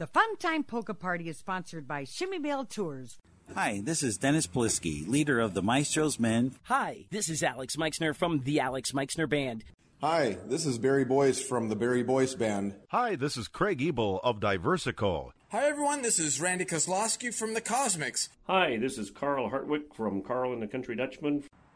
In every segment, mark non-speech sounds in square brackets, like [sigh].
The Fun Time Polka Party is sponsored by Chmie-Bell Tours. Hi, this is Dennis Polisky, leader of the Maestro's Men. Hi, this is Alex Meixner from the Alex Meixner Band. Hi, this is Barry Boyce from the Barry Boyce Band. Hi, this is Craig Ebel of Diversico. Hi, everyone. This is Randy Kozlowski from the Cosmics. Hi, this is Carl Hartwich from Carl and the Country Dutchmen.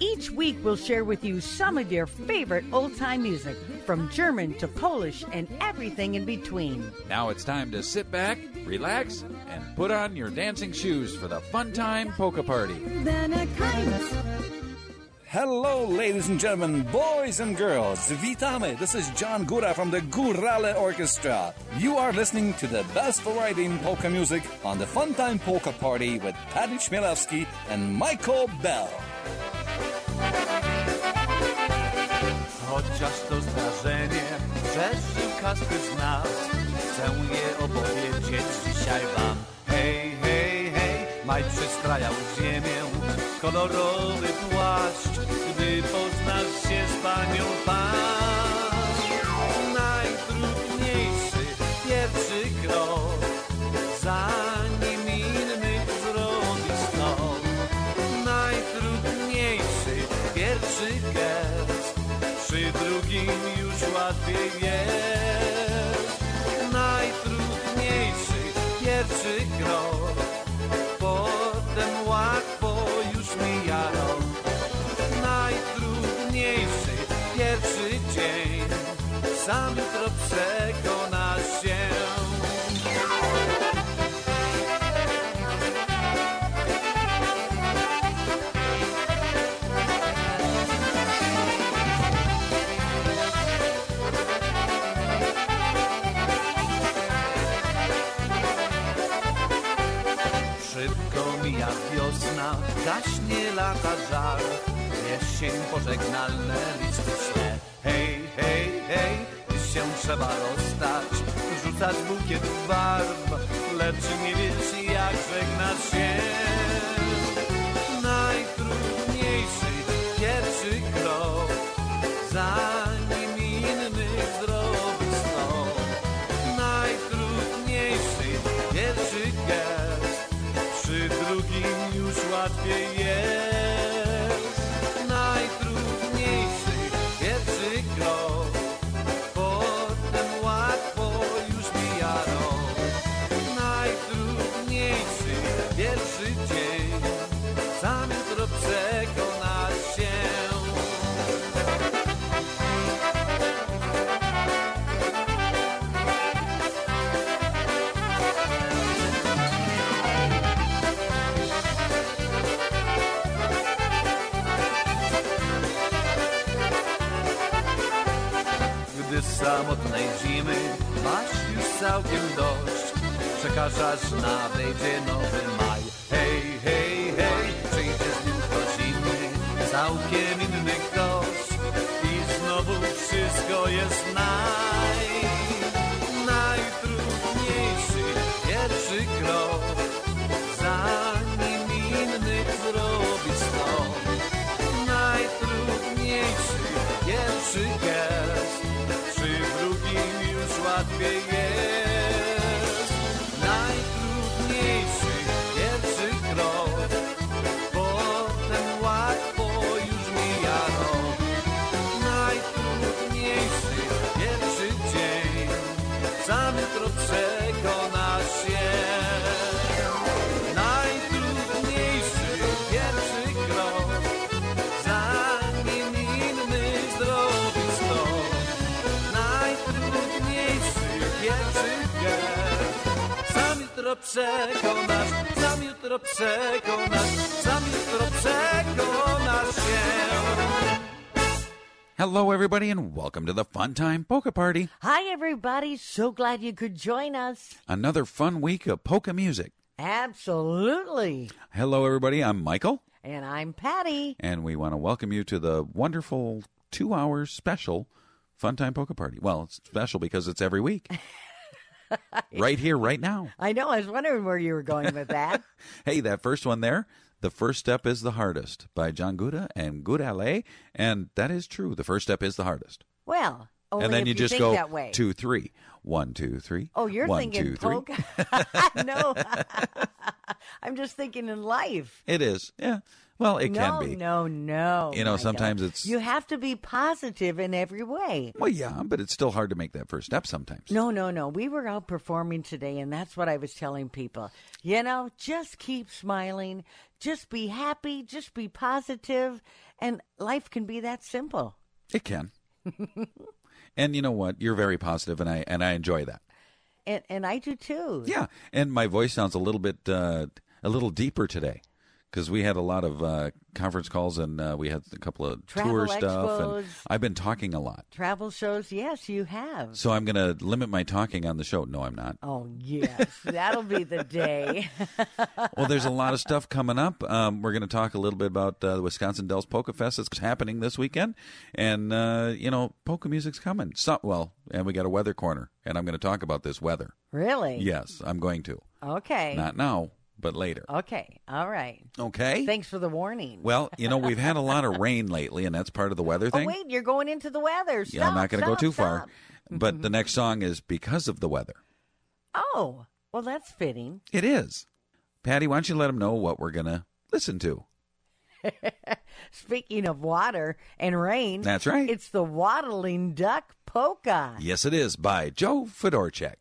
Each week, we'll share with you some of your favorite old time music, from German to Polish and everything in between. Now it's time to sit back, relax, and put on your dancing shoes for the Fun Time Polka Party. Hello, ladies and gentlemen, boys and girls. Witamy. This is John Gora from the Gorale Orchestra. You are listening to the best variety in polka music on the Funtime Polka Party with Patty Chmielewski and Michael Bell. Chociaż to zdarzenie przeżył każdy z nas Chcę je opowiedzieć dzisiaj wam. Hej, hej, hej, maj przystrajał ziemię Kolorowy płaszcz, gdy poznasz się z panią lata żar Jesień pożegnalne śle Hej, hej, hej, się trzeba rozstać. Rzucać bukiet barw, lecz nie wiesz jak żegnasz się samotnej zimy. Masz już całkiem dość. Przekażasz nadejdzie nowy maj. Hej, hej, hej, przyjdzie z nim ktoś inny Całkiem inny ktoś. I znowu wszystko jest naj. Najtrudniejszy pierwszy krok. Zanim innych zrobi sto. Najtrudniejszy pierwszy gest drugim już łatwiej jest. Najtrudniejszy pierwszy krok, potem łatwo już mija rok. Najtrudniejszy pierwszy dzień, sam jutro jutro przekonasz, sam jutro przekonasz, sam jutro przekonasz się. Hello, everybody, and welcome to the Fun Time Polka Party. Hi, everybody. So glad you could join us. Another fun week of polka music. Absolutely. Hello, everybody. I'm Michael. And I'm Patty. And we want to welcome you to the wonderful two hour special Fun Time Polka Party. Well, it's special because it's every week. [laughs] [laughs] right here, right now. I know. I was wondering where you were going with that. [laughs] hey, that first one there, The First Step is the Hardest by John Gora and Guda And that is true. The first step is the hardest. Well, and then if you just go that way. two, three. One, two, three. Oh, you're One, thinking two, [laughs] no, I'm just thinking in life. It is. Yeah. Well, it no, can be. No, no, You know, sometimes God. it's- You have to be positive in every way. Well, yeah, but it's still hard to make that first step sometimes. No, no, no. We were out performing today, and that's what I was telling people. You know, just keep smiling, just be happy, just be positive, and life can be that simple. It can. [laughs] and you know what? You're very positive, and I and I enjoy that. And and I do too. Yeah, and my voice sounds a little bit uh, a little deeper today because we had a lot of uh, conference calls and uh, we had a couple of Travel tour stuff, and. I've been talking a lot. Travel shows, yes, you have. So I'm going to limit my talking on the show. No, I'm not. Oh yes, that'll be the day. [laughs] well, there's a lot of stuff coming up. Um, we're going to talk a little bit about uh, the Wisconsin Dells Polka Fest that's happening this weekend, and uh, you know, polka music's coming. So, well, and we got a weather corner, and I'm going to talk about this weather. really? Yes, I'm going to. Okay. Not now, but later. Okay. All right. Okay. Thanks for the warning. Well, you know, we've had a lot of [laughs] rain lately, and that's part of the weather oh, thing. oh wait, you're going into the weather. Stop, yeah, I'm not going to go too stop. far. [laughs] But the mm-hmm. next song is because of the weather. Oh, well, that's fitting. It is. Patty, why don't you let them know what we're going to listen to? [laughs] Speaking of water and rain, That's right. It's the waddling duck polka. Yes, it is by Joe Fedorchak.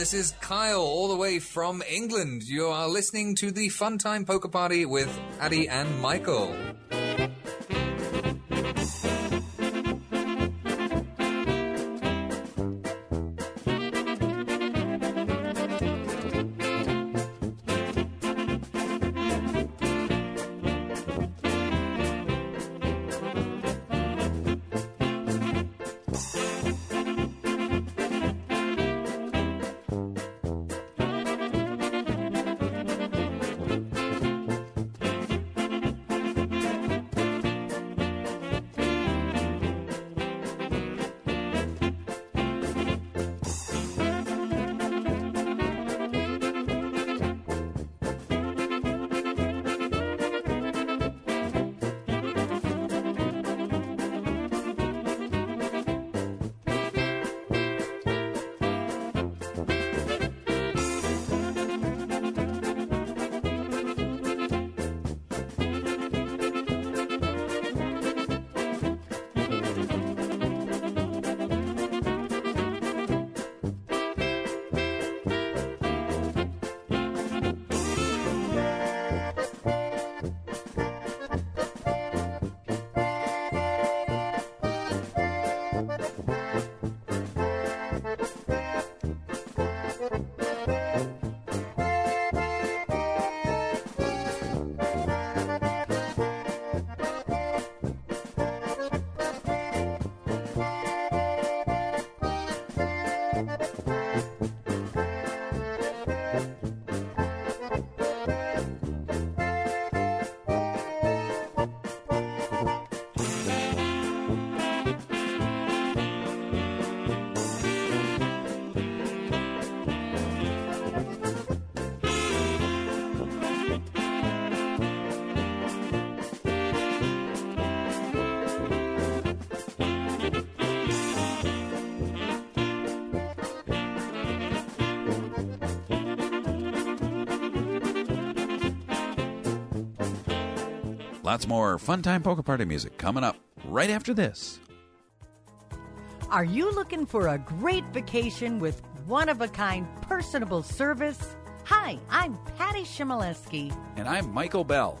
This is Kyle, all the way from England. You are listening to the Fun Time Polka Party with Patty and Michael. Lots more Fun Time Polka Party music coming up right after this. Are you looking for a great vacation with one of a kind personable service? Hi, I'm Patty Chmielewski. And I'm Michael Bell.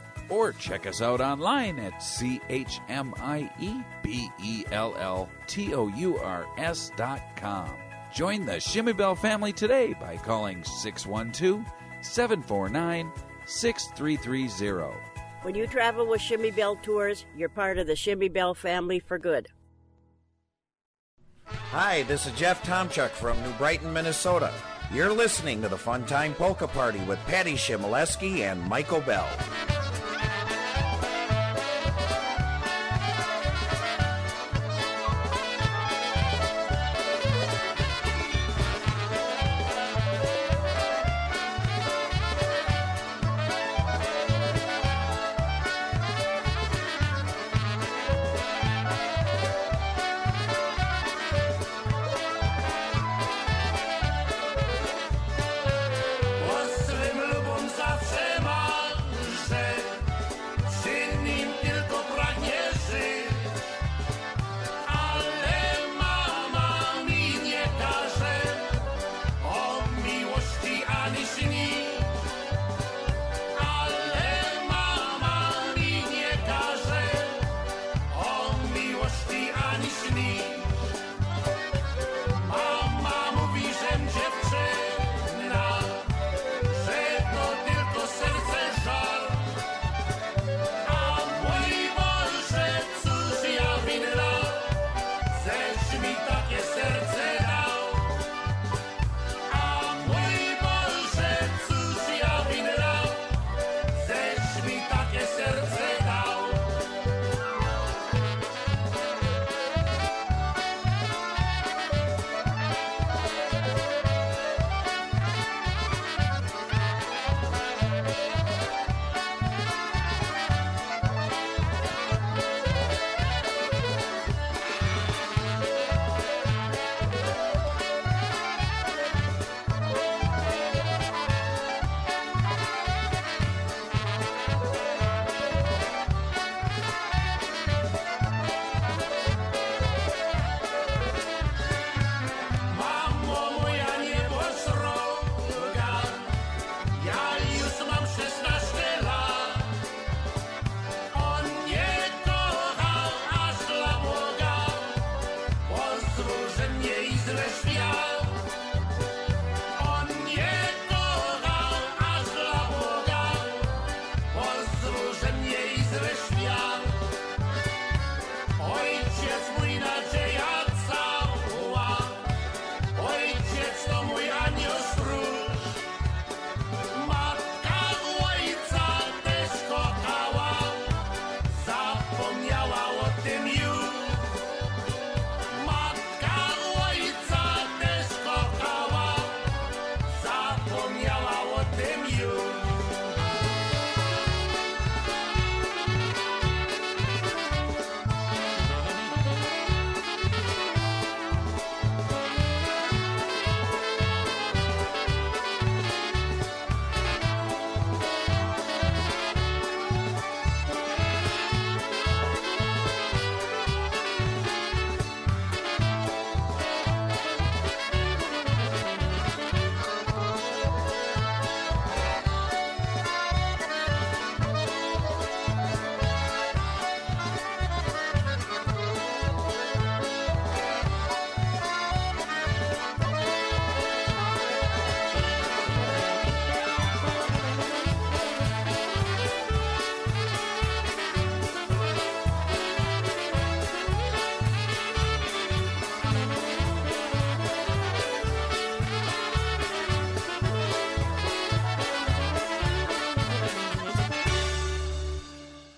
or check us out online at C-H-M-I-E-B-E-L-L-T-O-U-R-S dot com. Join the Chmie-Bell family today by calling 612-749-6330. When you travel with Chmie-Bell Tours, you're part of the Chmie-Bell family for good. Hi, this is Jeff Tomchuk from New Brighton, Minnesota. You're listening to the Fun Time Polka Party with Patty Chmielewski and Michael Bell.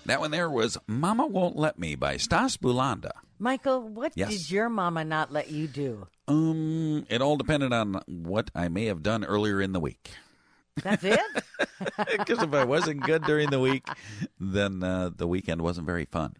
That one there was Mama Won't Let Me by Stas Bulanda. Michael, what Yes. did your mama not let you do? Um, it all depended on what I may have done earlier in the week. That's it? [laughs] [laughs] Because if I wasn't good during the week, then uh, the weekend wasn't very fun.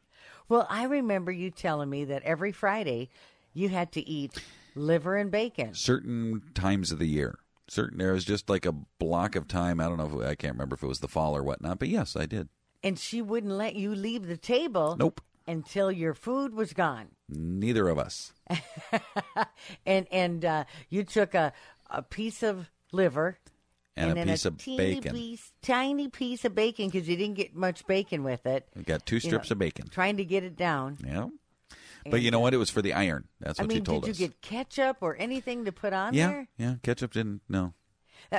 Well, I remember you telling me that every Friday you had to eat liver and bacon. Certain times of the year, certain there was just like a block of time. I don't know if I can't remember if it was the fall or whatnot, but yes, I did. And she wouldn't let you leave the table. Nope. Until your food was gone. Neither of us. [laughs] and and uh, you took a, a piece of liver And a then piece of teeny bacon. piece, tiny piece of bacon because you didn't get much bacon with it. We got two You know, strips of bacon. Trying to get it down. Yeah. But you know what? It was for the iron. That's I what mean, she told did us. you get ketchup or anything to put on yeah, there? yeah. Ketchup didn't. No.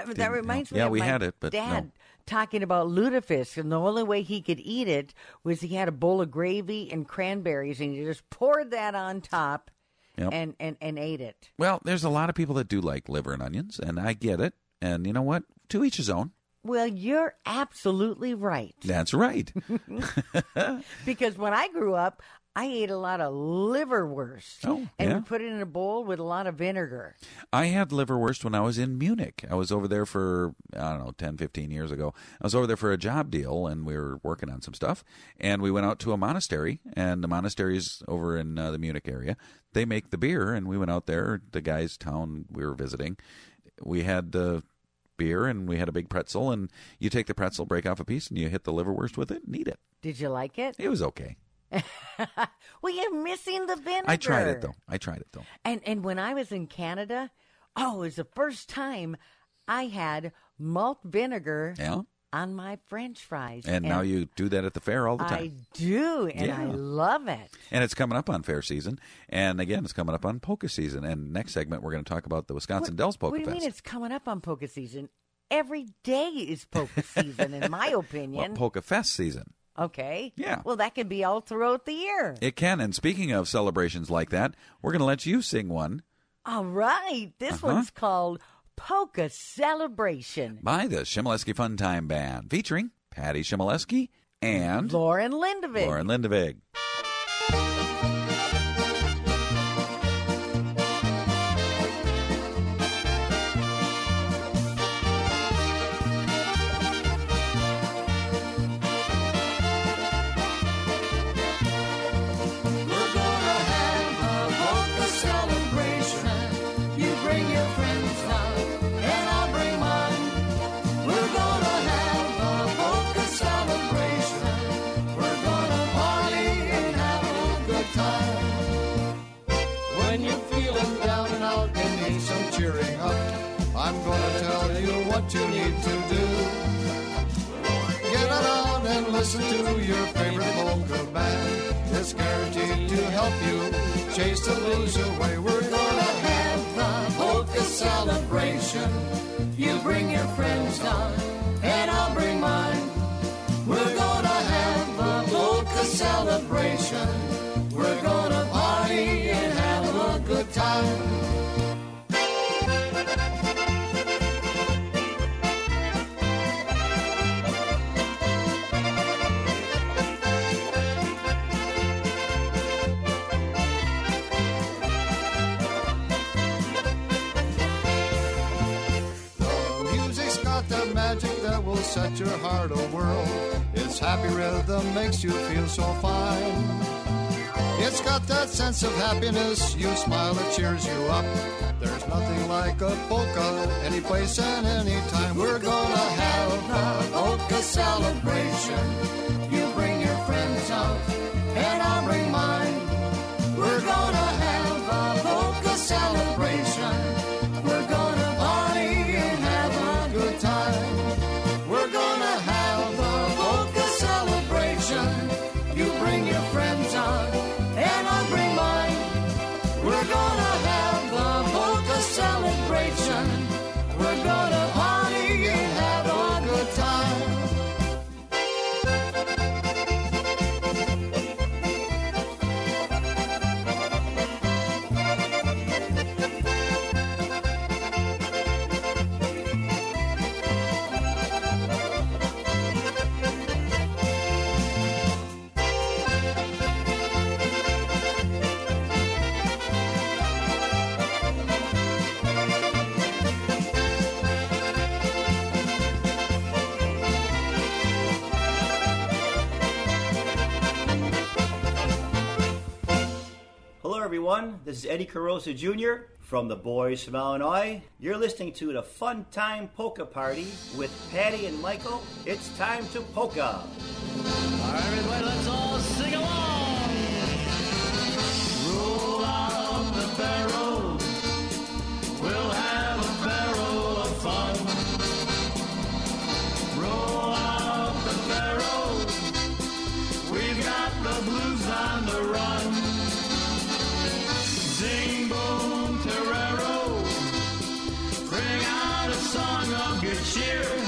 That, that reminds help. me Yeah, of we my had it, but dad no. talking about lutefisk, and the only way he could eat it was he had a bowl of gravy and cranberries, and he just poured that on top, Yep. and, and and ate it. Well, there's a lot of people that do like liver and onions, and I get it. And you know what? To each his own. Well, you're absolutely right. That's right. [laughs] [laughs] because when I grew up, I ate a lot of liverwurst, Oh, and yeah. we put it in a bowl with a lot of vinegar. I had liverwurst when I was in Munich. I was over there for, I don't know, 10, 15 years ago. I was over there for a job deal, and we were working on some stuff. And we went out to a monastery, and the monastery's over in uh, the Munich area. They make the beer, and we went out there, the guy's town we were visiting. We had uh, beer, and we had a big pretzel, and you take the pretzel, break off a piece, and you hit the liverwurst with it and eat it. Did you like it? It was okay. [laughs] well, you're missing the vinegar. I tried it, though. I tried it, though. And and when I was in Canada, oh, it was the first time I had malt vinegar Yeah. on my French fries. And, now you do that at the fair all the time. I do, and I love it. And it's coming up on fair season. And again, it's coming up on polka season. And next segment, we're going to talk about the Wisconsin Dells Polka what do you Fest. mean it's coming up on polka season? Every day is polka [laughs] season, in my Well, opinion. polka fest season. Okay. Yeah. Well, that can be all throughout the year. It can. And speaking of celebrations like that, we're going to let you sing one All right. This Uh-huh. one's called Polka Celebration. by the Chmielewski Fun Time Band featuring Patty Chmielewski and Lauren Lindevig. Lauren Lindevig. What you need to do. Get it on and listen to your favorite polka band. It's guaranteed to help you chase the blues away. We're gonna have the polka celebration. You bring your friends down, your heart oh a whirl. Its happy rhythm makes you feel so fine. It's got that sense of happiness. You smile, it cheers you up. There's nothing like a polka, any place and any time. We're gonna have a polka celebration. You bring your friends out, and I'll bring mine. This is Eddie Korosa Jr. from the Boys from Illinois. You're listening to the Fun Time Polka Party with Patty and Michael. It's time to polka. All right, everybody, let's all sing along. Roll out the barrel. We'll have a barrel of fun. Roll out the barrel. We've got the blues on the run. Good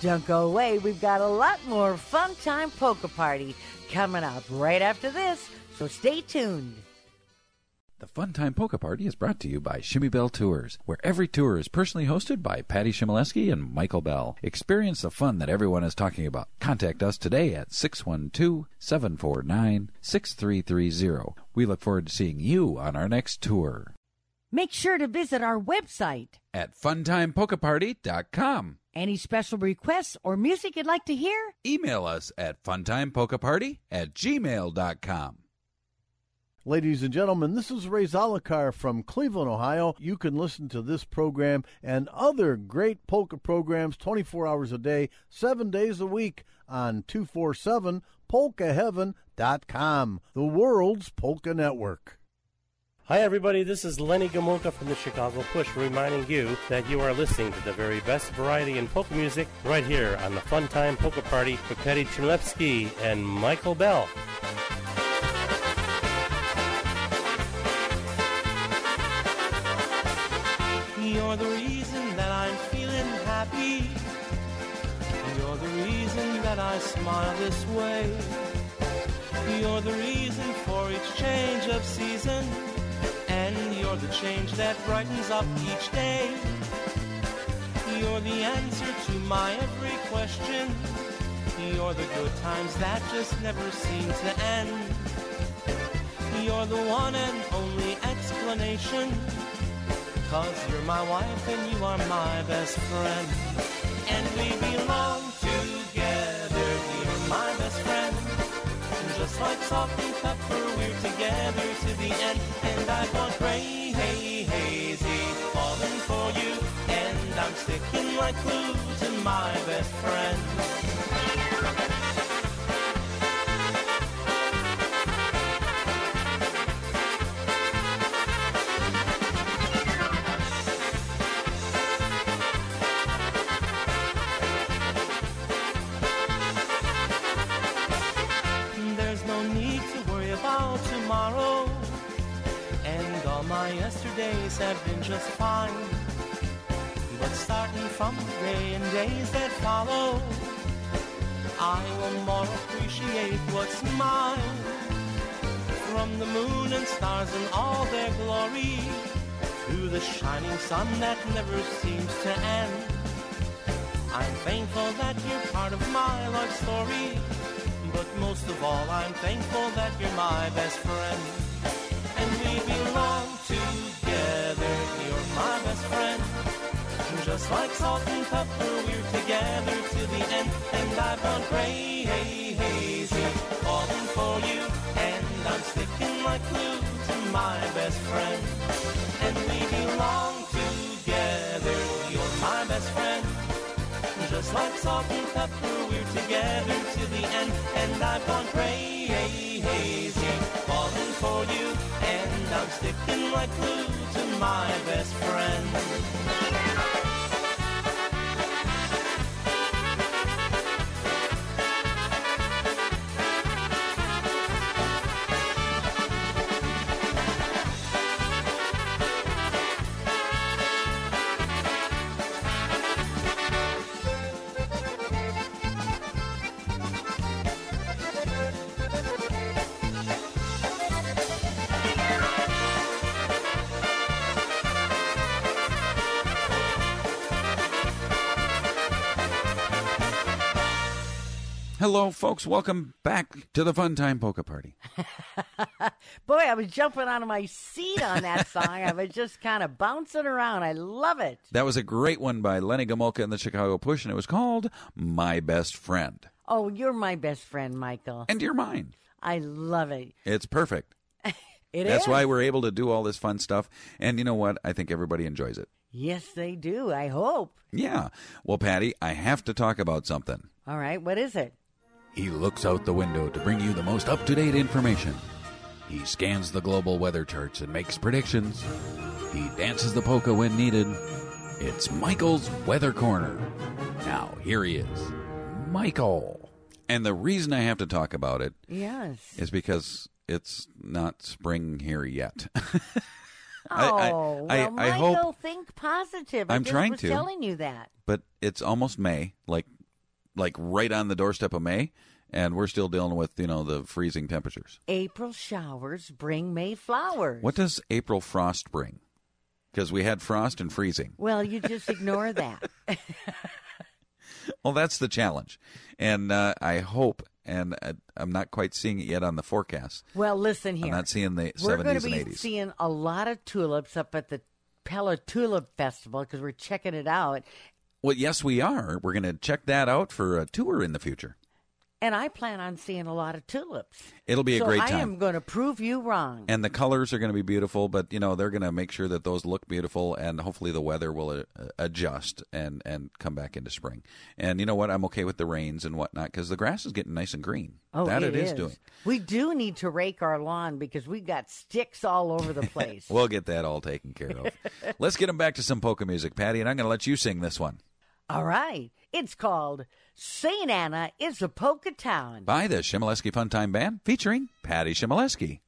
Don't go away. We've got a lot more Fun Time Polka Party coming up right after this, so stay tuned. The Fun Time Polka Party is brought to you by Chmie-Bell Tours, where every tour is personally hosted by Patty Chmielewski and Michael Bell. Experience the fun that everyone is talking about. Contact us today at 612-749-6330. We look forward to seeing you on our next tour Make sure to visit our website. at funtimepolkaparty.com. Any special requests or music you'd like to hear? Email us at funtimepolkaparty at gmail.com. Ladies and gentlemen, this is Ray Zalokar from Cleveland, Ohio. You can listen to this program and other great polka programs 24 hours a day, 7 days a week on 247polkaheaven.com, the world's polka network. Hi, everybody. This is Lenny Gomulka from the Chicago Push reminding you that you are listening to the very best variety in polka music right here on the Fun Time Polka Party with Patty Chmielewski and Michael Bell. You're the reason that I'm feeling happy. You're the reason that I smile this way. You're the reason for each change of season. You're the change that brightens up each day. You're the answer to my every question. You're the good times that just never seem to end. You're the one and only explanation. Cause you're my wife and you are my best friend. And we belong together, you're my best friend. Like salt and pepper, we're together to the end. And I've gone crazy, hazy, falling for you. And I'm sticking like glue to my best friend. Yesterdays have been just fine. But starting from today and days that follow, I will more appreciate what's mine. From the moon and stars in all their glory, to the shining sun that never seems to end. I'm thankful that you're part of my life story. But most of all, I'm thankful that you're my best friend. Best friend. Just like salt and pepper, we're together to the end. And I've gone crazy, falling for you. And I'm sticking like glue to my best friend. And we belong together, you're my best friend. Just like salt and pepper, we're together to. And I've gone crazy, falling for you. And I'm sticking like glue to my best friend. Hello, folks. Welcome back to the Fun Time Polka Party. [laughs] Boy, I was jumping out of my seat on that [laughs] song. I was just kind of bouncing around. I love it. That was a great one by Lenny Gomulka and the Chicago Push, and it was called My Best Friend. Oh, you're my best friend, Michael. And you're mine. I love it. It's perfect. [laughs] It That's is. why we're able to do all this fun stuff. And you know what? I think everybody enjoys it. Yes, they do. I hope. Yeah. Well, Patty, I have to talk about something. All right, what is it? He looks out the window to bring you the most up to date information. He scans the global weather charts and makes predictions. He dances the polka when needed. It's Michael's Weather Corner. Now, here he is Michael. And the reason I have to talk about it Yes. is because it's not spring here yet. [laughs] Oh, I- I- well, I- I Michael, hope- think positive. I'm trying to. telling you that. but it's almost May, like like right on the doorstep of May, and we're still dealing with, you know, the freezing temperatures. April showers bring May flowers. What does April frost bring? Because we had frost and freezing. Well, you just ignore that. [laughs] [laughs] Well, that's the challenge, and uh, I hope, and uh, I'm not quite seeing it yet on the forecast. Well, listen here. I'm not seeing the We're going 70s to and be 80s. seeing a lot of tulips up at the Pella Tulip Festival because we're checking it out. Well, yes, we are. We're going to check that out for a tour in the future. And I plan on seeing a lot of tulips. It'll be a so great I am going to prove you wrong. And the colors are going to be beautiful, but you know they're going to make sure that those look beautiful, and hopefully the weather will uh, adjust and and come back into spring. And you know what? I'm okay with the rains and whatnot because the grass is getting nice and green. Oh, that it it is is doing. We do need to rake our lawn because we've got sticks all over the [laughs] place. We'll get that all taken care of. [laughs] Let's get them back to some polka music, Patty, and I'm going to let you sing this one all right. It's called St. Anna is a Polka Town. by the Chmielewski Fun Time Band featuring Patty Chmielewski.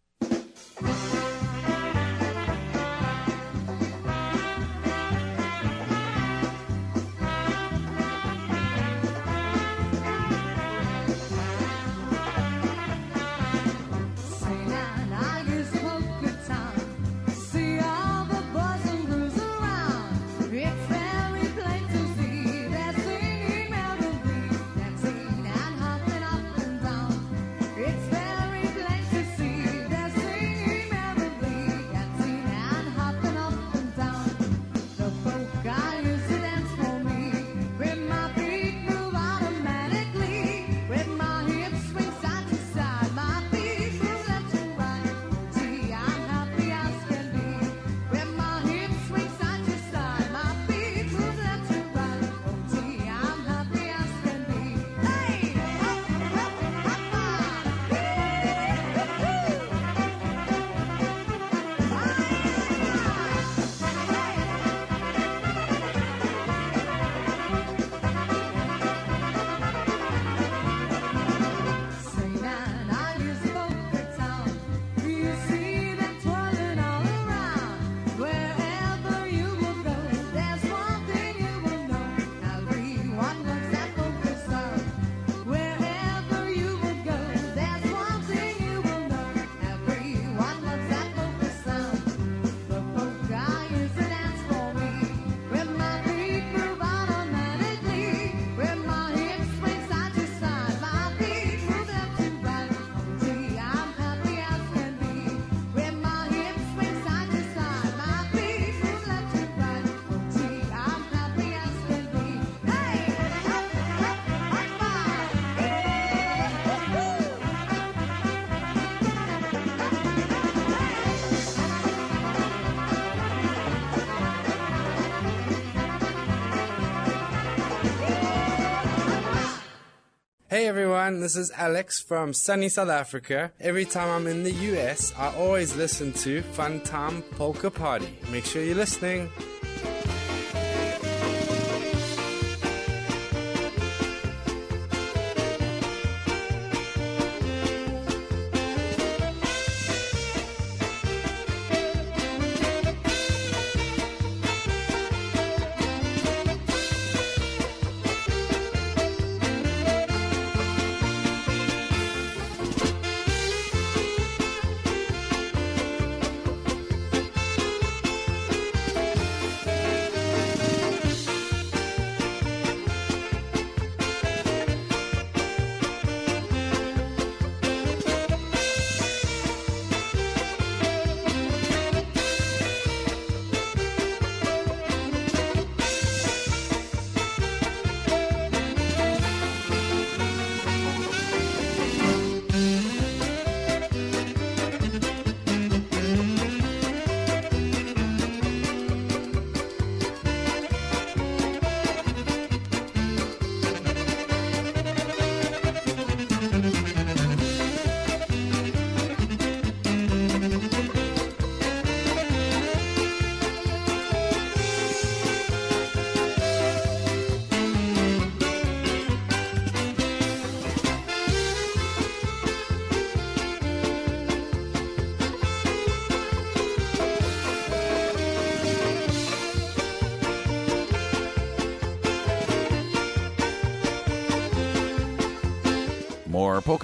Hey everyone, this is Alex from sunny South Africa. Every time I'm in the US, I always listen to Fun Time Polka Party. Make sure you're listening.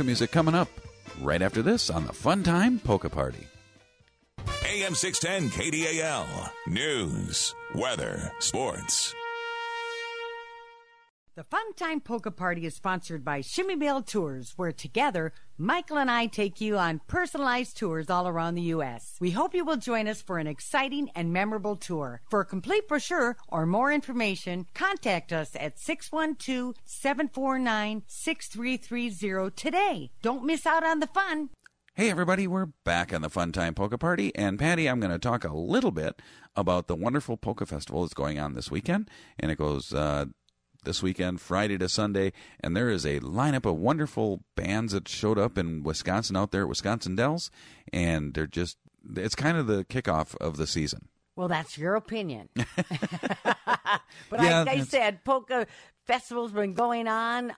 Music coming up right after this on the Fun Time Polka Party. AM 610 KDAL. News, weather, sports. Time Polka Party is sponsored by Chmie-Bell Tours, where together, Michael and I take you on personalized tours all around the U.S. We hope you will join us for an exciting and memorable tour. For a complete brochure or more information, contact us at 612 749 6330 today. Don't miss out on the fun. Hey, everybody, we're back on the Fun Time Polka Party. And Patty, I'm going to talk a little bit about the wonderful polka festival that's going on this weekend. And it goes uh, this weekend, Friday to Sunday. And there is a lineup of wonderful bands that showed up in Wisconsin out there at Wisconsin Dells. And they're just, it's kind of the kickoff of the season. Well, that's your opinion. [laughs] [laughs] but Yeah, like I said, polka festival's been going on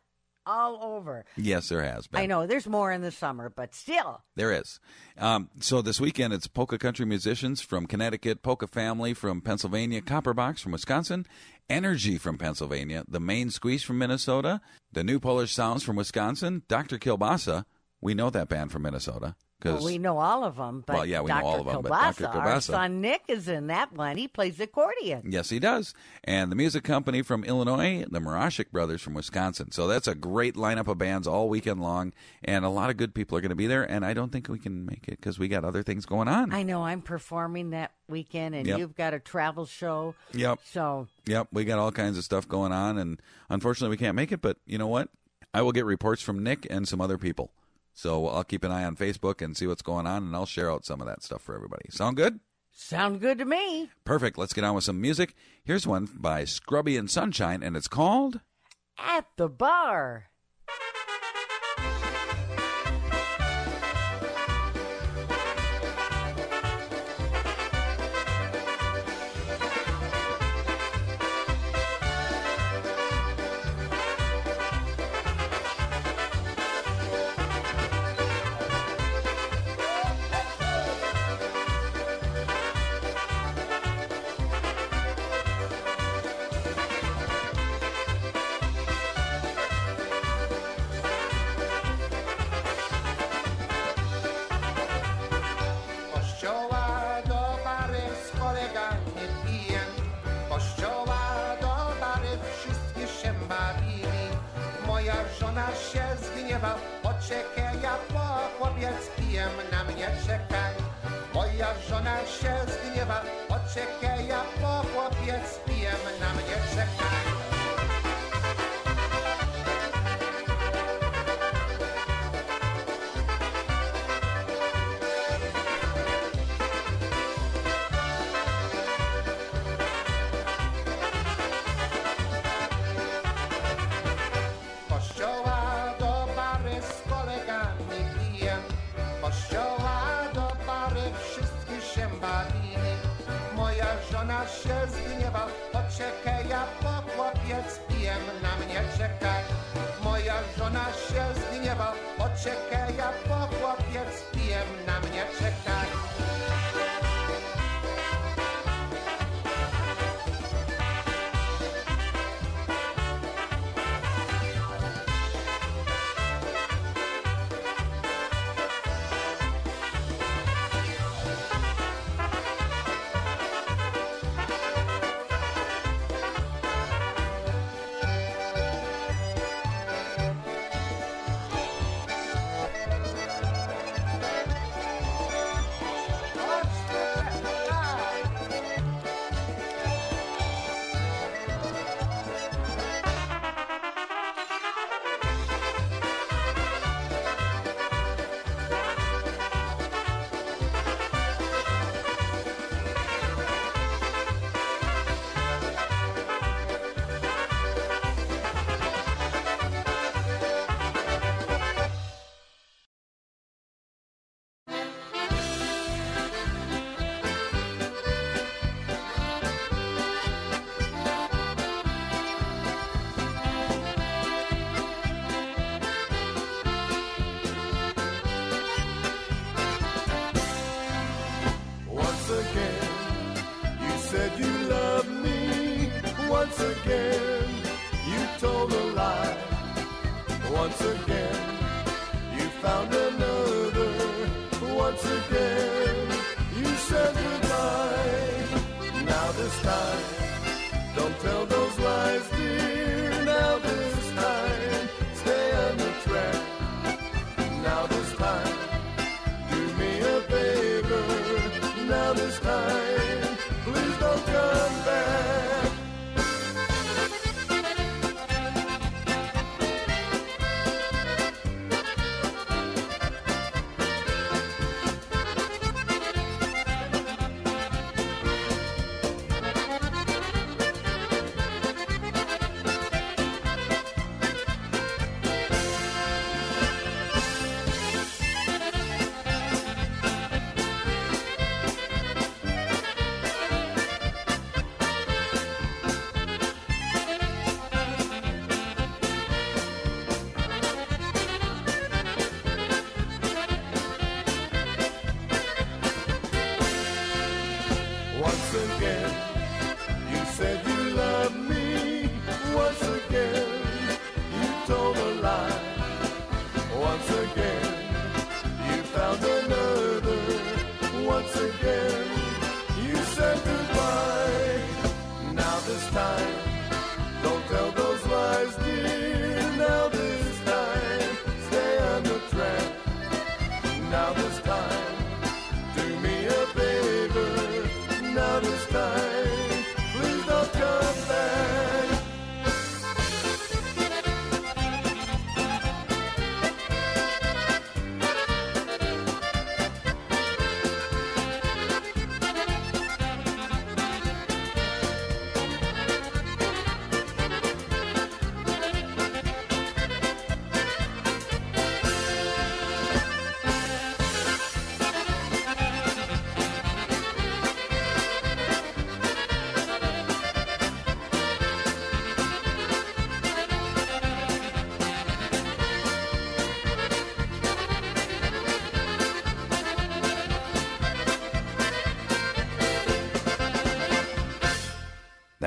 all over. Yes, there has been. I know there's more in the summer, but still. There is. Um, so this weekend, it's polka country musicians from Connecticut, Polka Family from Pennsylvania, Copperbox from Wisconsin, Energy from Pennsylvania, The Main Squeeze from Minnesota, the New Polish Sounds from Wisconsin, Dr. Kielbasa. We know that band from Minnesota. Well, Because we know all of them, but Well, yeah, we know Dr. all of 'em, but Dr. our son Nick is in that one. He plays accordion. Yes, he does. And the music company from Illinois, the Marashik brothers from Wisconsin. So that's a great lineup of bands all weekend long. And a lot of good people are going to be there. And I don't think we can make it because we got other things going on. I know I'm performing that weekend, and Yep. you've got a travel show. Yep. So Yep, we got all kinds of stuff going on, and unfortunately, we can't make it. But you know what? I will get reports from Nick and some other people. So I'll keep an eye on Facebook and see what's going on, and I'll share out some of that stuff for everybody. Sound good? sound good to me. Perfect. Let's get on with some music. Here's one by Scrubby and Sunshine, and it's called At the bar. Się zgniewa Poczekaj, ja po chłopiec piję na mnie czekaj Moja żona się zgniewa Poczekaj, ja po chłopiec piję na mnie czekaj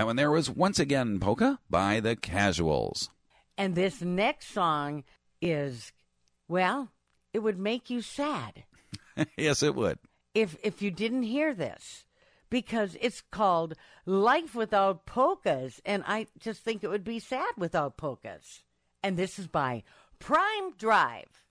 That one there was once again Polka by the Casuals. And this next song is, well, it would make you sad [laughs] yes, it would. if if you didn't hear this because it's called Life Without Polkas and I just think it would be sad without polkas. And this is by Prime Drive.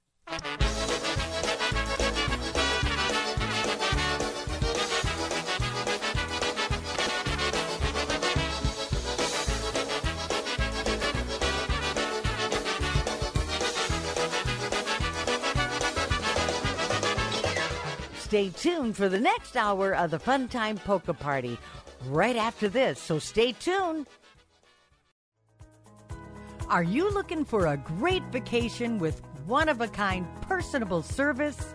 Stay tuned for the next hour of the Fun Time Polka Party right after this, so stay tuned. Are you looking for a great vacation with one of a kind personable service?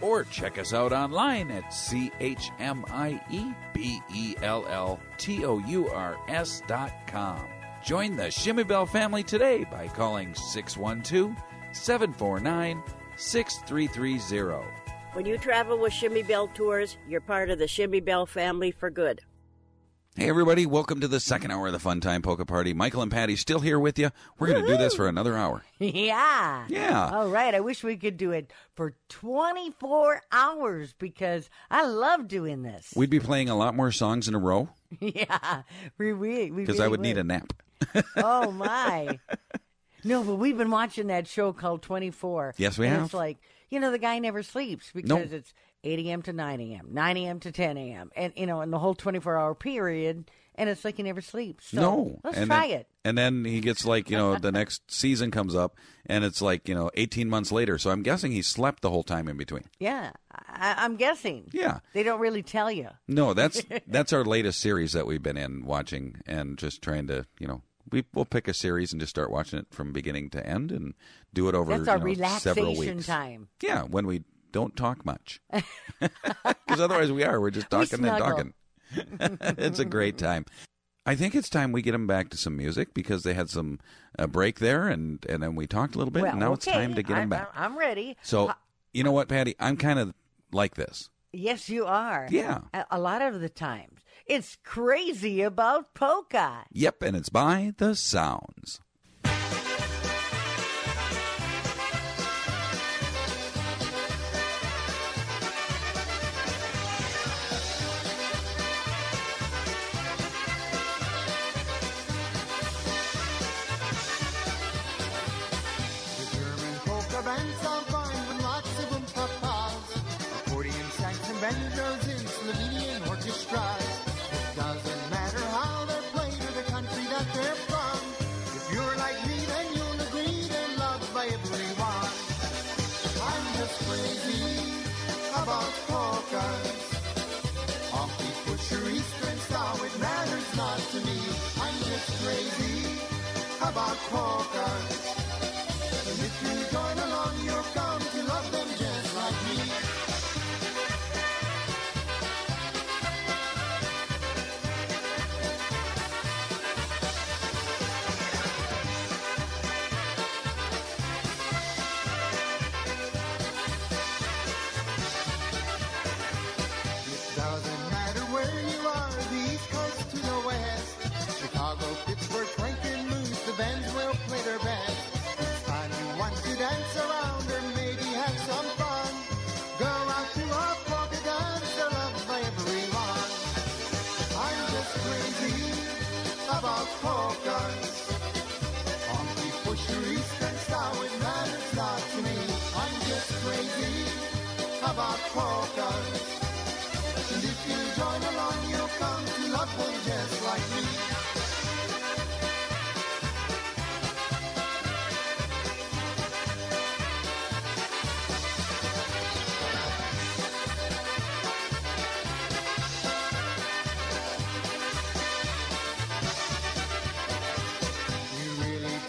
Or check us out online at C-H-M-I-E-B-E-L-L-T-O-U-R-S dot com. Join the Chmie-Bell family today by calling 612-749-6330. When you travel with Chmie-Bell Tours, you're part of the Chmie-Bell family for good. Hey everybody, welcome to the second hour of the Fun Time Polka Party. Michael and Patty still here with you. We're going to do this for another hour. [laughs] Yeah. Yeah. All right. I wish we could do it for 24 hours because I love doing this. We'd be playing a lot more songs in a row [laughs] yeah. We, we, because I really would need a nap. [laughs] oh, my. No, but we've been watching that show called 24. Yes, we and have. It's like, you know, the guy never sleeps because No. it's 8 a.m. to 9 a.m., 9 a.m. to 10 a.m., and, you know, in the whole 24 hour period. and it's like he never sleeps. So no, let's and try then, it. And then he gets like you know the next [laughs] season comes up, and it's like you know eighteen months later. So I'm guessing he slept the whole time in between. Yeah, I, I'm guessing. Yeah. they don't really tell you. No, that's [laughs] that's our latest series that we've been in watching and just trying to you know we we'll pick a series and just start watching it from beginning to end and do it over That's our you know, several relaxation weeks. time. Yeah, when we don't talk much, [laughs] because otherwise we are we're just talking and talking. [laughs] it's a great time. I think it's time we get them back to some music because they had some uh, break there and and then we talked a little bit well, and now it's time to get I'm, them back. I'm ready. So you know what, Patty? I'm kind of like this. yes, you are. Yeah. a, a lot of the times. It's crazy about polka. Yep, and it's by the sounds. Polka bands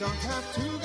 don't have to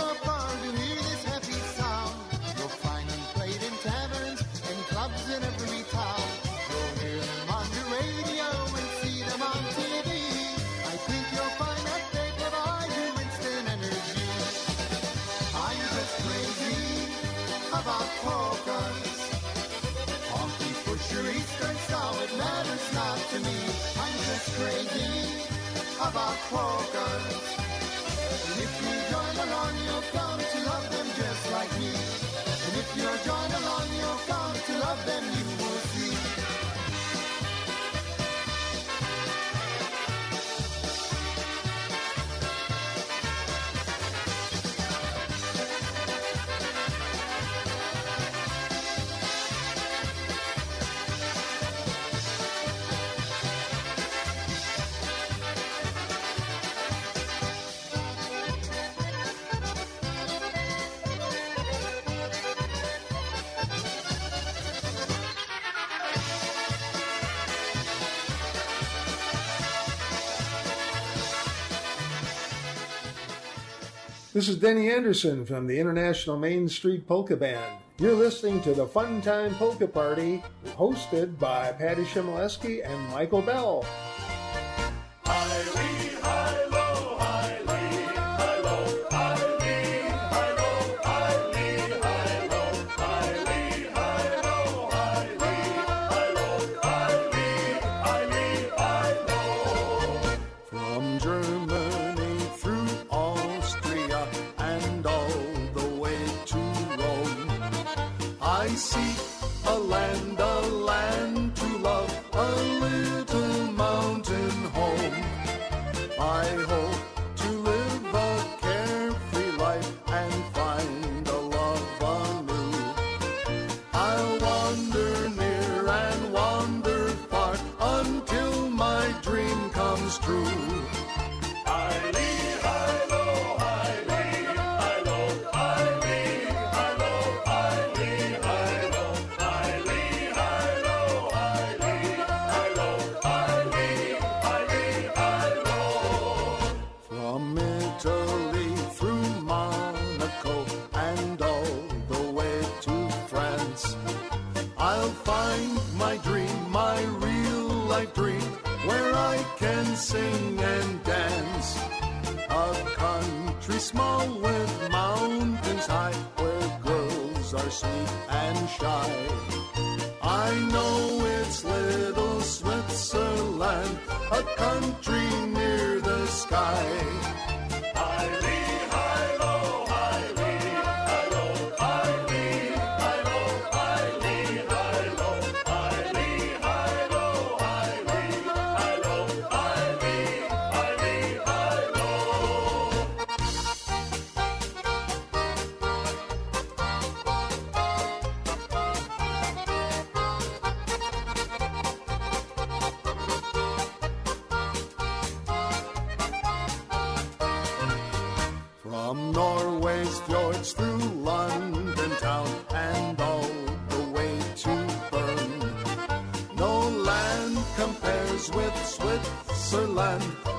This is Denny Anderson from the International Main Street Polka Band. You're listening to the Fun Time Polka Party, hosted by Patty Chmielewski and Michael Bell.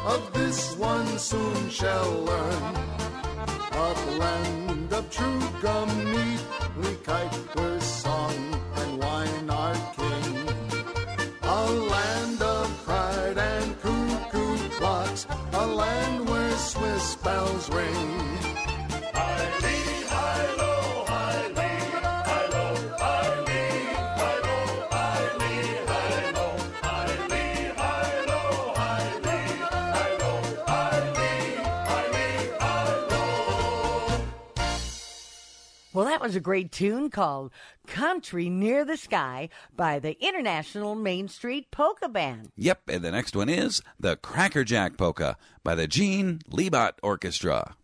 Of this one soon shall learn. A land of true Gemütlichkeit, where song and wine are king. A land of pride and cuckoo clocks, a land where Swiss bells ring. Was a great tune called Country Near the Sky by the International Main Street Polka Band. Yep, and the next one is the Crackerjack Polka by the Gene Liebot Orchestra.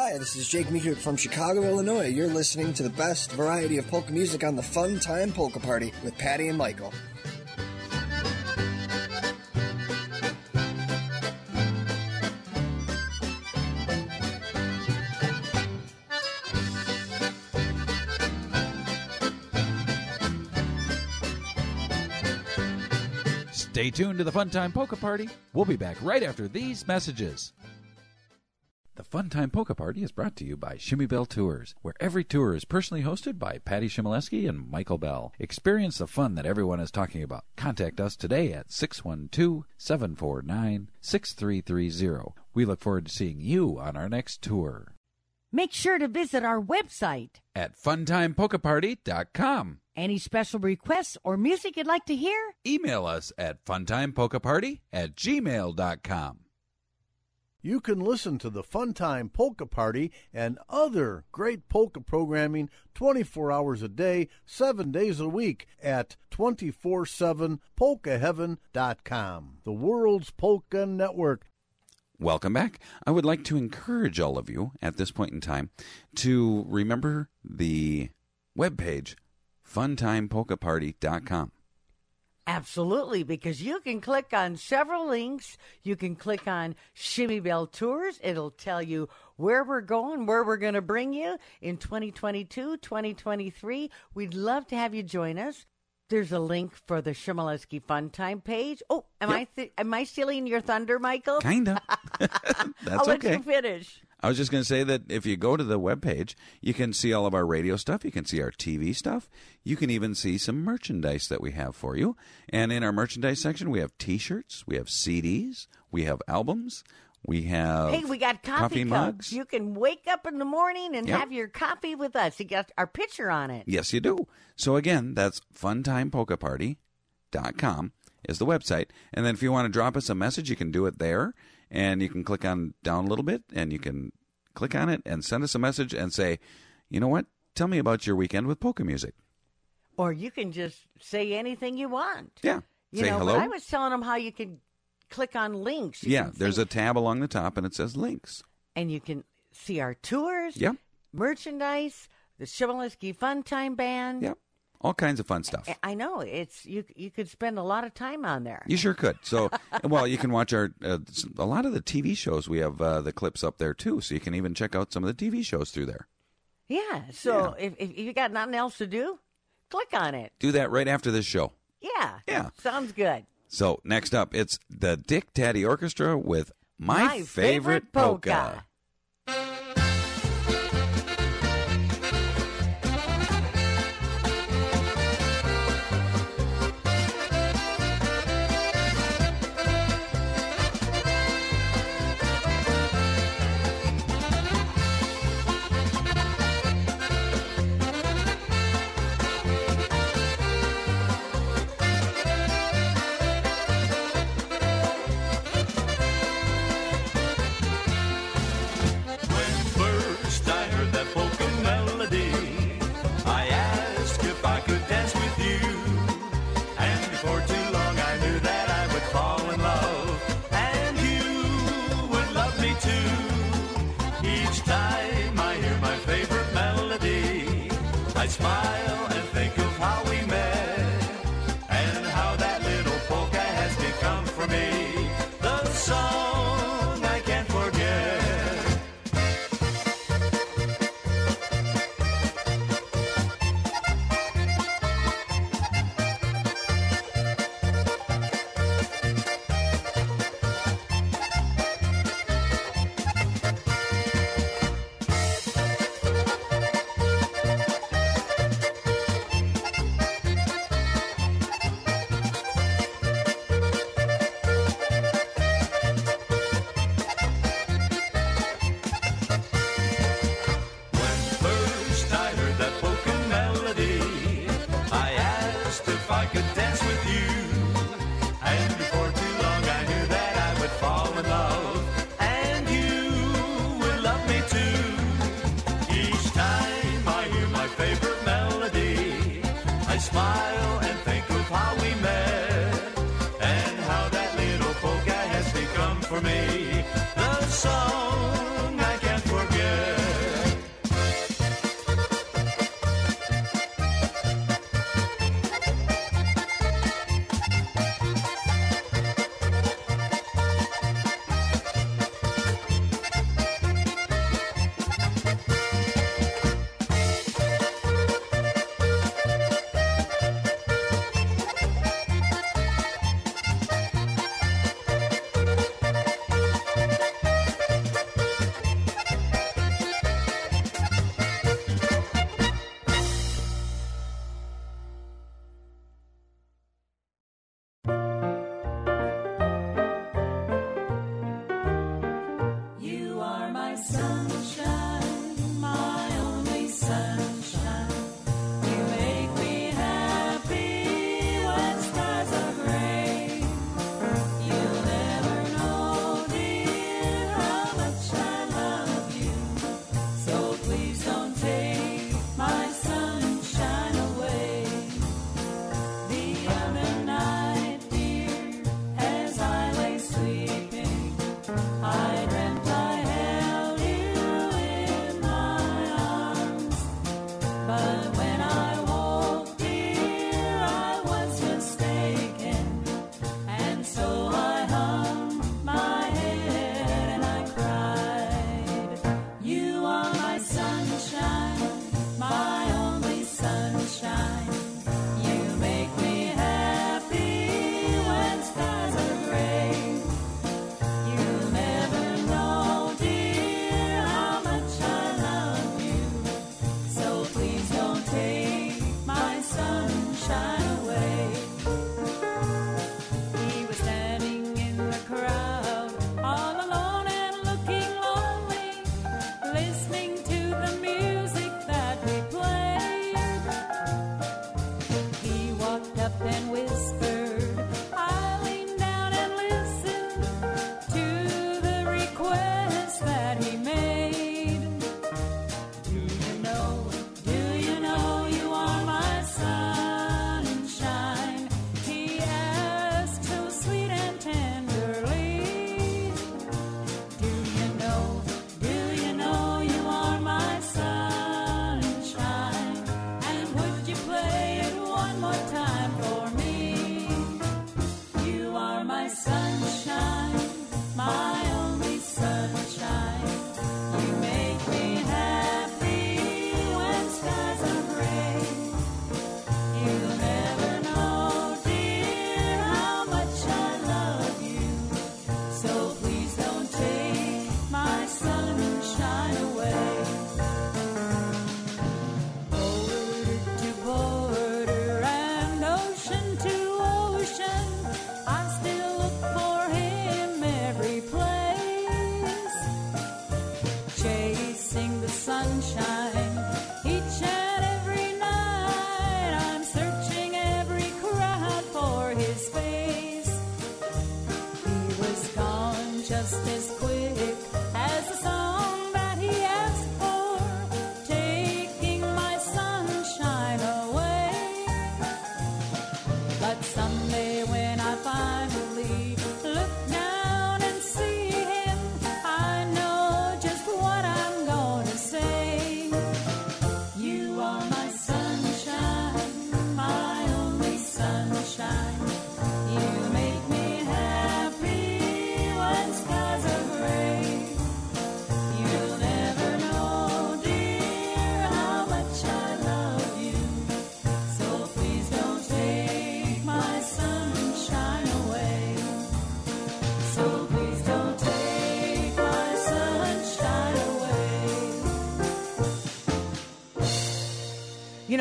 Hi, this is Jake Meeker from Chicago, Illinois. You're listening to the best variety of polka music on the Fun Time Polka Party with Patty and Michael. Stay tuned to the Fun Time Polka Party. We'll be back right after these messages. The Funtime Polka Party is brought to you by Chmie-Bell Tours, where every tour is personally hosted by Patty Chmielewski and Michael Bell. Experience the fun that everyone is talking about. Contact us today at 612 749 6330. We look forward to seeing you on our next tour Make sure to visit our website. at funtimepolkaparty.com. Any special requests or music you'd like to hear? Email us at funtimepolkaparty at gmail.com. You can listen to the Funtime Polka Party and other great polka programming 24 hours a day, 7 days a week at 247polkaheaven.com. The world's polka network. Welcome back. I would like to encourage all of you at this point in time to remember the webpage funtimepolkaparty.com. Absolutely, because you can click on several links. You can click on Chmie-Bell Tours. It'll tell you where we're going, where we're going to bring you in 2022, 2023. We'd love to have you join us. There's a link for the Chmielewski Fun Time page. Oh, am I th- am I stealing your thunder, Michael? Kinda. [laughs] That's [laughs] I'll let okay. you finish. I was just going to say that if you go to the webpage, you can see all of our radio stuff. You can see our TV stuff. You can even see some merchandise that we have for you. And in our merchandise section, we have T-shirts, we have CDs, we have albums, we have Hey, we got coffee, cups. mugs. You can wake up in the morning and Yep. have your coffee with us. You got our picture on it. Yes, you do. So again, that's funtimepolkaparty.com is the website. And then if you want to drop us a message, you can do it there. And you can click on down a little bit and you can click on it and send us a message and say, you know what? Tell me about your weekend with polka music. Or you can just say anything you want. Yeah. You say know, hello. I was telling them how you can click on links. You yeah, there's see- a tab along the top and it says links. and you can see our tours, Yep. merchandise, the Chmielewski Fun Time Band. Yep. All kinds of fun stuff. I- know it's you. You could spend a lot of time on there. You sure could. So, [laughs] well, you can watch our uh, a lot of the TV shows. We have uh, the clips up there too, so you can even check out some of the TV shows through there. Yeah. So If, if you got nothing else to do, click on it. Do that right after this show. Yeah. Yeah. Sounds good. So next up, it's the Dick Daddy Orchestra with my, My favorite, Favorite polka. Polka.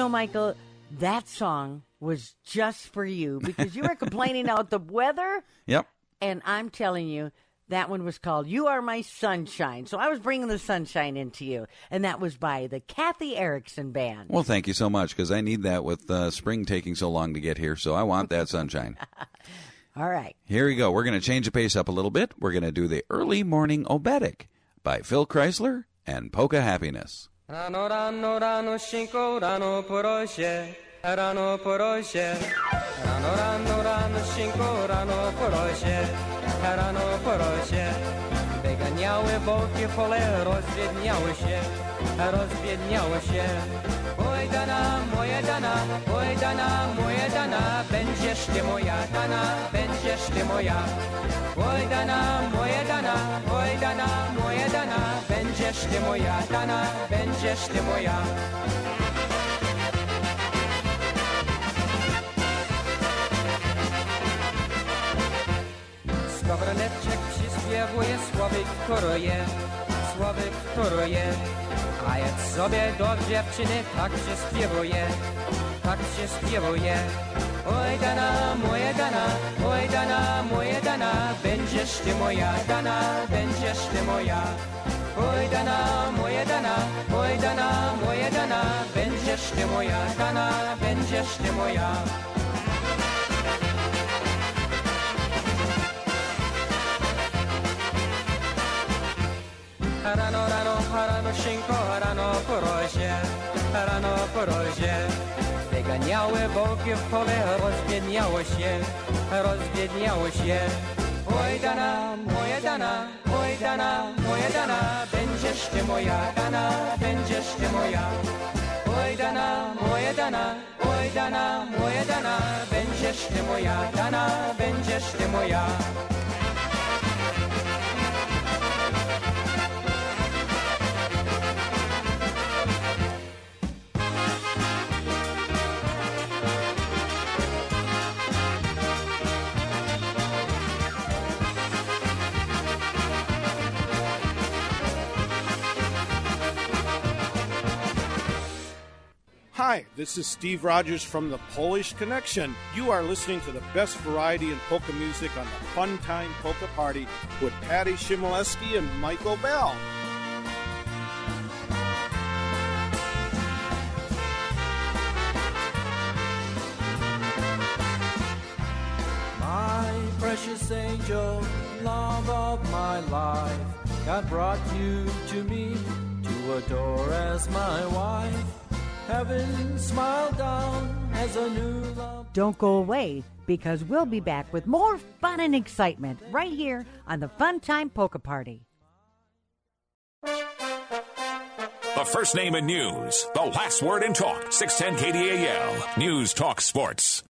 Know, Michael, that song was just for you because you were [laughs] complaining about the weather, Yep. and I'm telling you. That one was called You Are My Sunshine. So I was bringing the sunshine into you. And that was by the Kathy Erickson Band. Well, thank you so much because I need that with uh, spring taking so long to get here. So I want that sunshine. [laughs] All right. Here we go. We're going to change the pace up a little bit. We're going to do the early morning Oberek by Phil Chrysler and Polka Happiness. Rano, rano, rano, shinko, rano, porosie, rano, porosie. Rano, rano, rano, shinko, rano, porosie, rano, porosie. Wyganiały boki pole, rozwiedniały się, rozwiedniały się. Oj dana, moja dana, oj dana, moja dana, będziesz ty moja dana, będziesz ty moja. Oj dana, moja dana, oj dana, moja dana, będziesz ty moja dana, będziesz ty moja. Skowroneczek przyśpiewuje słowy, które które A jak sobie do dziewczyny tak się śpiewuje, tak się śpiewuje. Oj dana, moja dana, oj dana, moja dana Będziesz ty moja dana, będziesz ty moja. Oj dana, moja dana, oj dana, moja dana Będziesz ty moja dana, będziesz ty moja Rano, rano, rano, szynko, rano, porozie, rano, porozie. Wyganiały boki w pole, rozbiedniało się, rozbiedniało się. Oj dana, moja dana, oj dana, moja dana, będziesz ty moja dana, będziesz ty moja. Oj dana, moja dana, oj dana, moja dana, będziesz ty moja dana, będziesz ty moja. Hi, this is Steve Rogers from the Polish Connection. You are listening to the best variety in polka music on the Fun Time Polka Party with Patty Chmielewski and Michael Bell. My precious angel, love of my life, God brought you to me to adore as my wife. Heaven smiled down as a new love. Don't go away because we'll be back with more fun and excitement right here on the Fun Time Polka Party. The first name in news, the last word in talk. 610 KDAL. News Talk Sports.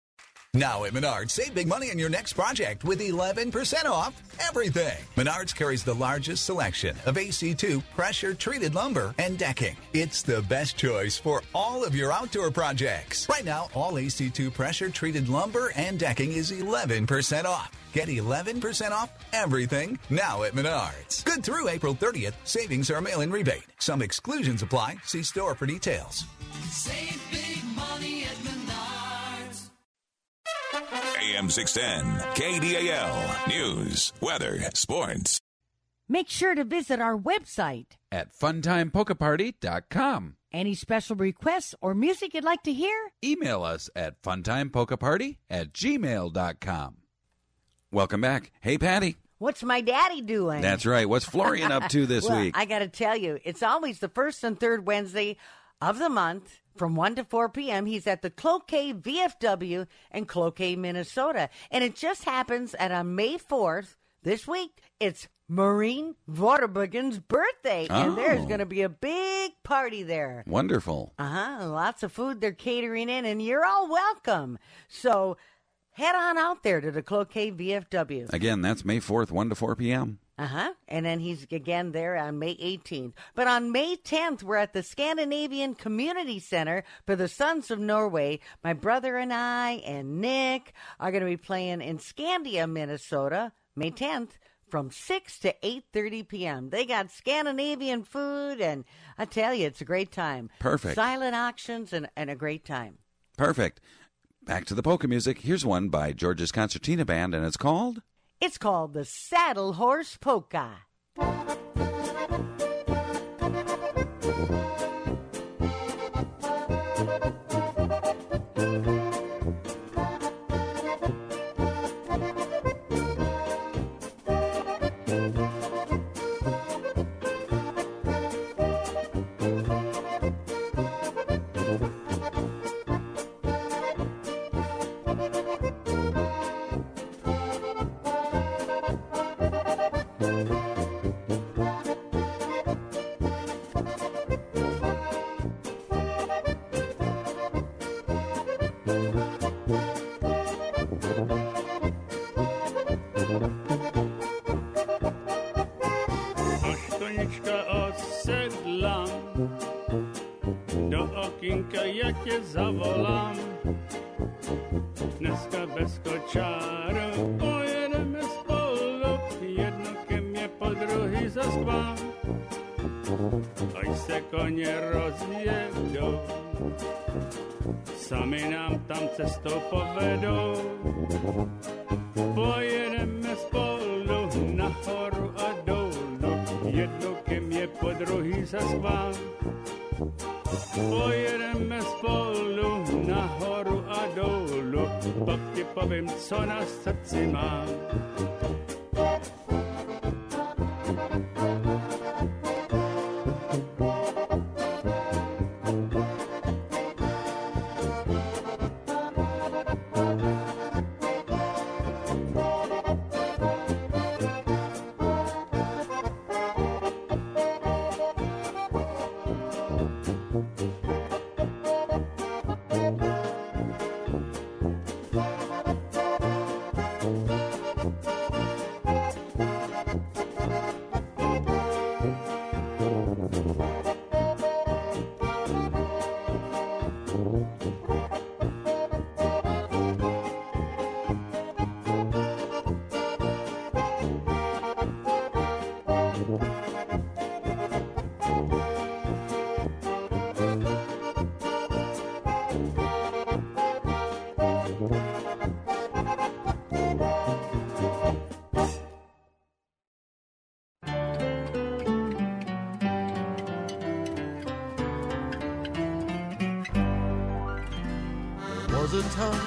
Now at Menards, save big money on your next project with 11% off everything. Menards carries the largest selection of AC2 pressure treated lumber and decking. It's the best choice for all of your outdoor projects. Right now, all AC2 pressure treated lumber and decking is 11% off. Get 11% off everything now at Menards. Good through April 30th. Savings are mail in rebate. Some exclusions apply. See store for details. Save big money at Menards. AM 610 KDAL. News, weather, sports. Make sure to visit our website. At funtimepolkaparty.com. Any special requests or music you'd like to hear? Email us at funtimepolkaparty at gmail.com. Welcome back. Hey, Patty. What's my daddy doing? That's right. What's Florian up to this [laughs] Well, week? I got to tell you, it's always the first and third Wednesday of the month from 1 to 4 p.m. He's at the Cloquet VFW in Cloquet, Minnesota. And it just happens at on May 4th, this week, it's Marine Vorderbugen's birthday. And there's Oh. going to be a big party there. Wonderful. Uh huh. Lots of food they're catering in, and you're all welcome. So head on out there to the Cloquet VFW. Again, that's May 4th, 1 to 4 p.m. Uh huh. And then he's again there on May 18th. But on May 10th, we're at the Scandinavian Community Center for the Sons of Norway. My brother and I and Nick are going to be playing in Scandia, Minnesota, May 10th from 6 to 8:30 p.m. They got Scandinavian food and I tell you it's a great time. Perfect. Silent auctions and, and a great time. Perfect. Back to the polka music. Here's one by George's Concertina Band, and it's called. It's called the Saddle Horse Polka. Do okienka jakie zawolam. Dneska bez koczaru pojedeme spolu, jedno ke mnie po druhý zaspám. Až se koně rozjedou, sami nám tam cestou povedou. Pojedeme spolu nahoru a dolů, jedno ke mně po druhý zaspám. Povím, co na srdci mám. There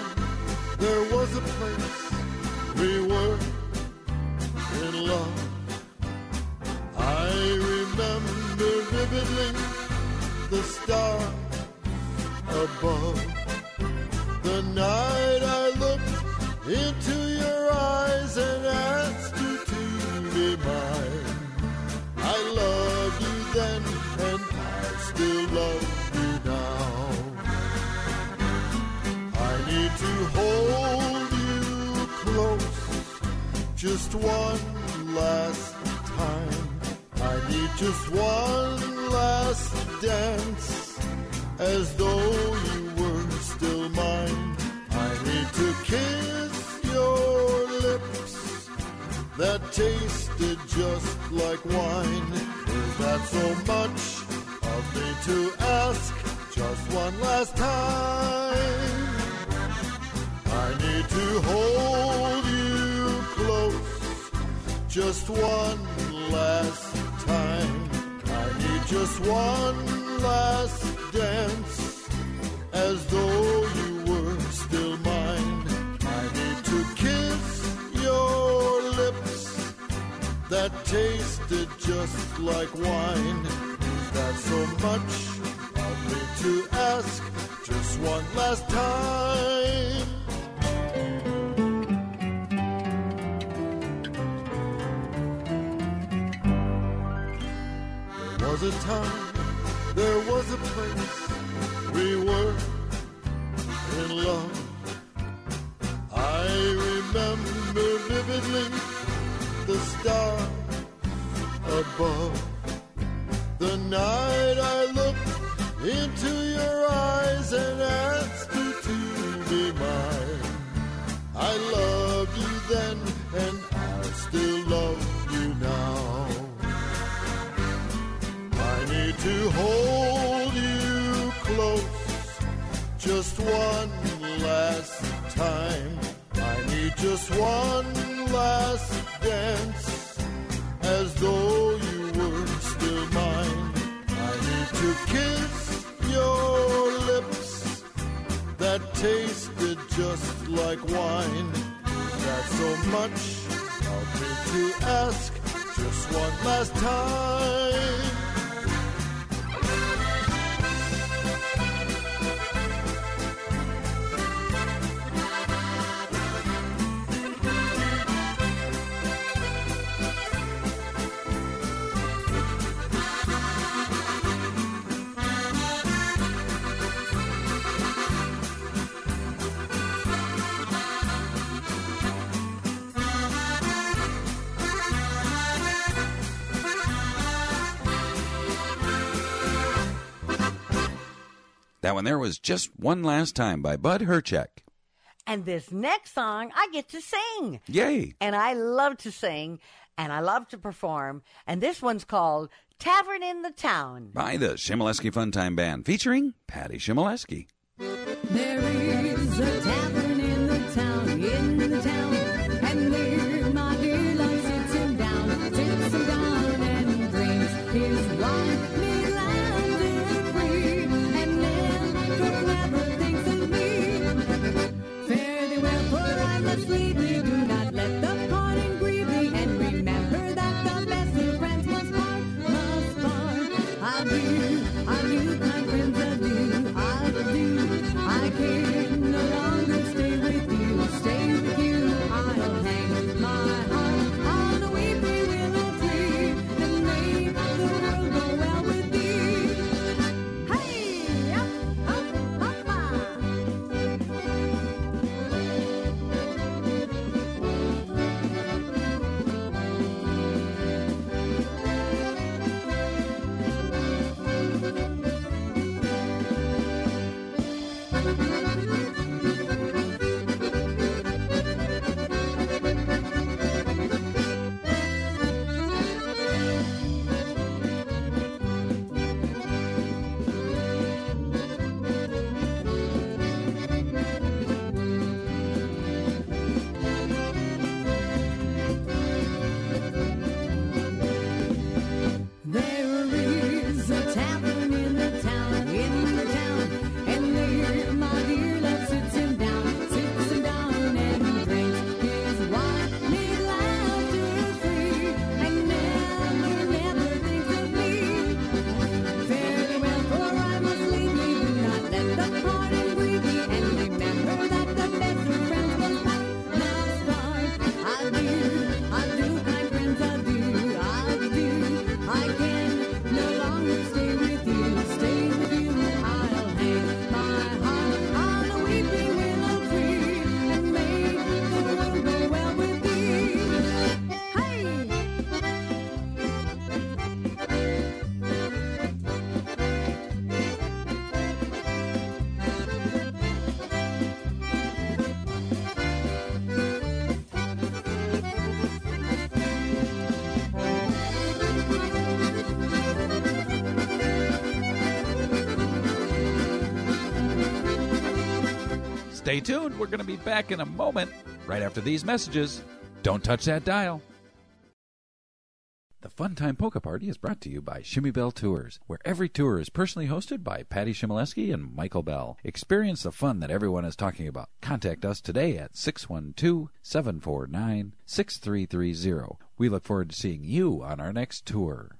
tasted just like wine. Is that so much of me to ask just one last time? I need to hold you close just one last time. I need just one last dance as though you that tasted just like wine. Is that so much me to ask just one last time? There was a time, there was a place, we were in love. I remember vividly the star above. The night I looked into your eyes and asked you to be mine. I loved you then and I still love you now. I need to hold you close just one last time. Just one last dance as though you were still mine. I need to kiss your lips that tasted just like wine. That's so much of need to ask just one last time. That one there was just one last time by Bud Herchek. And this next song, I get to sing. Yay! And I love to sing and I love to perform. And this one's called Tavern in the Town. By the Chmielewski Funtime Band, featuring Patty Chmielewski. There is a tavern Stay tuned. We're going to be back in a moment, right after these messages. Don't touch that dial. The Fun Time Polka Party is brought to you by Chmie-Bell Tours, where every tour is personally hosted by Patty Chmielewski and Michael Bell. Experience the fun that everyone is talking about. Contact us today at 612-749-6330. We look forward to seeing you on our next tour.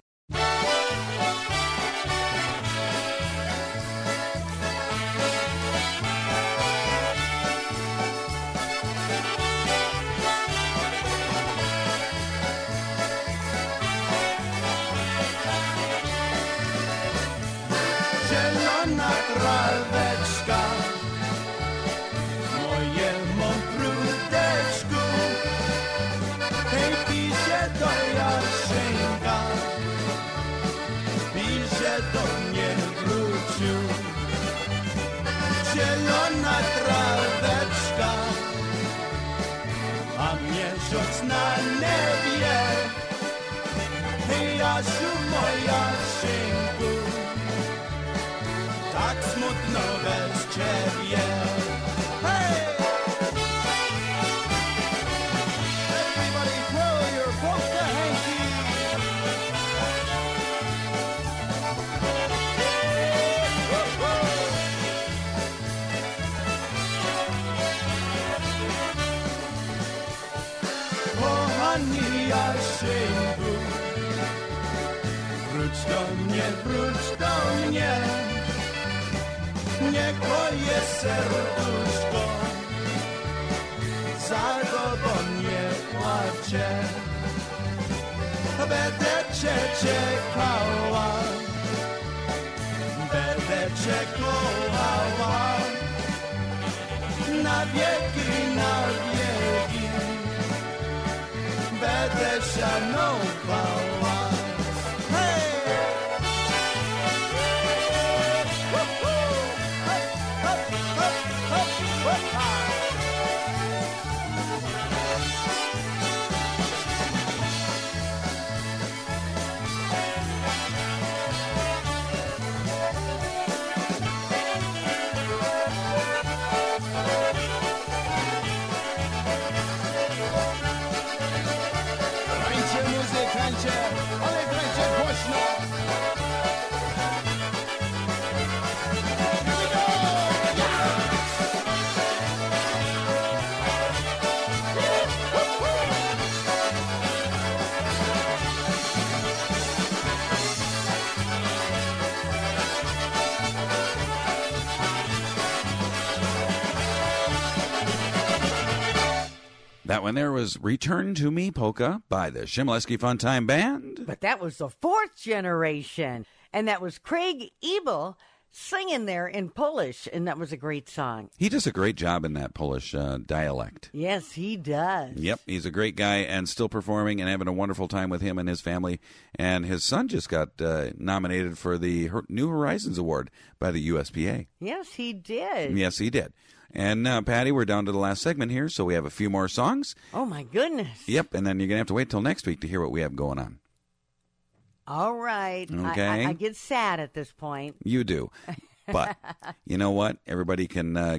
Serduszko za tobą nie płacze. Będę cię czekała, będę cię kochała. Na wieki, na wieki będę szanowała. That one there was Return to Me Polka by the Chmielewski Funtime Band. But that was the fourth generation. And that was Craig Ebel singing there in Polish. And that was a great song. He does a great job in that Polish uh, dialect. Yes, he does. Yep, he's a great guy and still performing and having a wonderful time with him and his family. And his son just got uh, nominated for the New Horizons Award by the USPA. Yes, he did. Yes, he did. And uh, Patty, we're down to the last segment here, so we have a few more songs. Oh, my goodness. Yep, and then you're gonna have to wait till next week to hear what we have going on. All right. I- Okay. I, I get sad at this point. You do, [laughs] but you know what? Everybody can uh,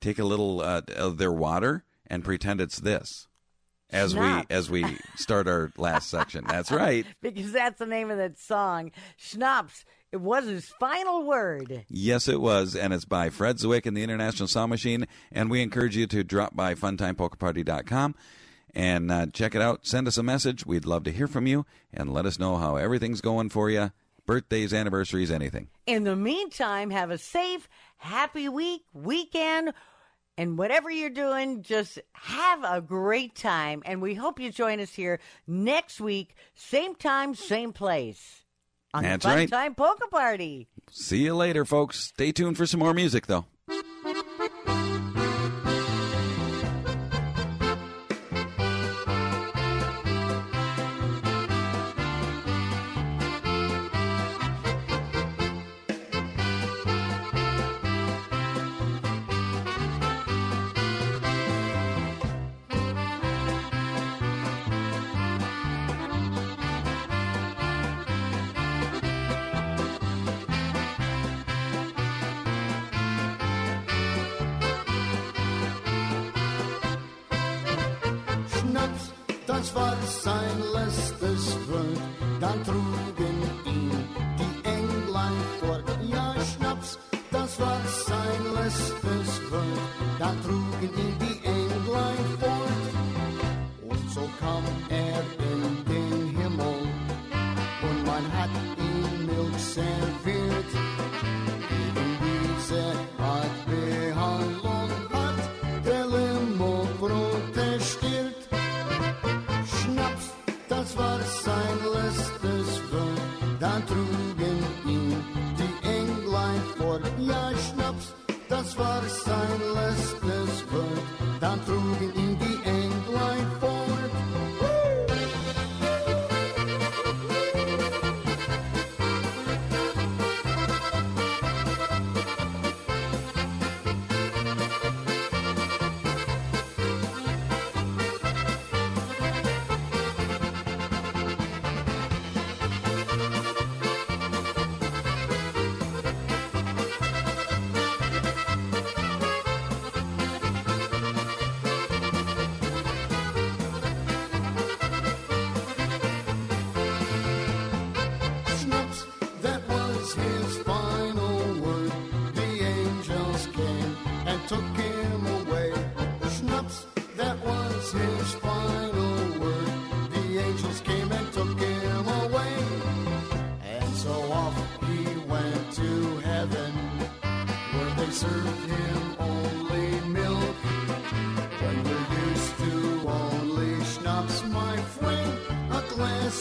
take a little uh, of their water and pretend it's this as we as we start our last section. That's right. [laughs] because that's the name of that song. Schnapps. It was his final word. Yes, it was, and it's by Fred Ziwich and the International Sound Machine. And we encourage you to drop by funtimepolkaparty.com and uh, check it out. Send us a message. We'd love to hear from you and let us know how everything's going for you. Birthdays, anniversaries, anything. In the meantime, have a safe, happy week, weekend, and whatever you're doing, just have a great time. And we hope you join us here next week, same time, same place. On That's the Fun right. Time Polka Party. See you later, folks. Stay tuned for some more music, though.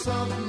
of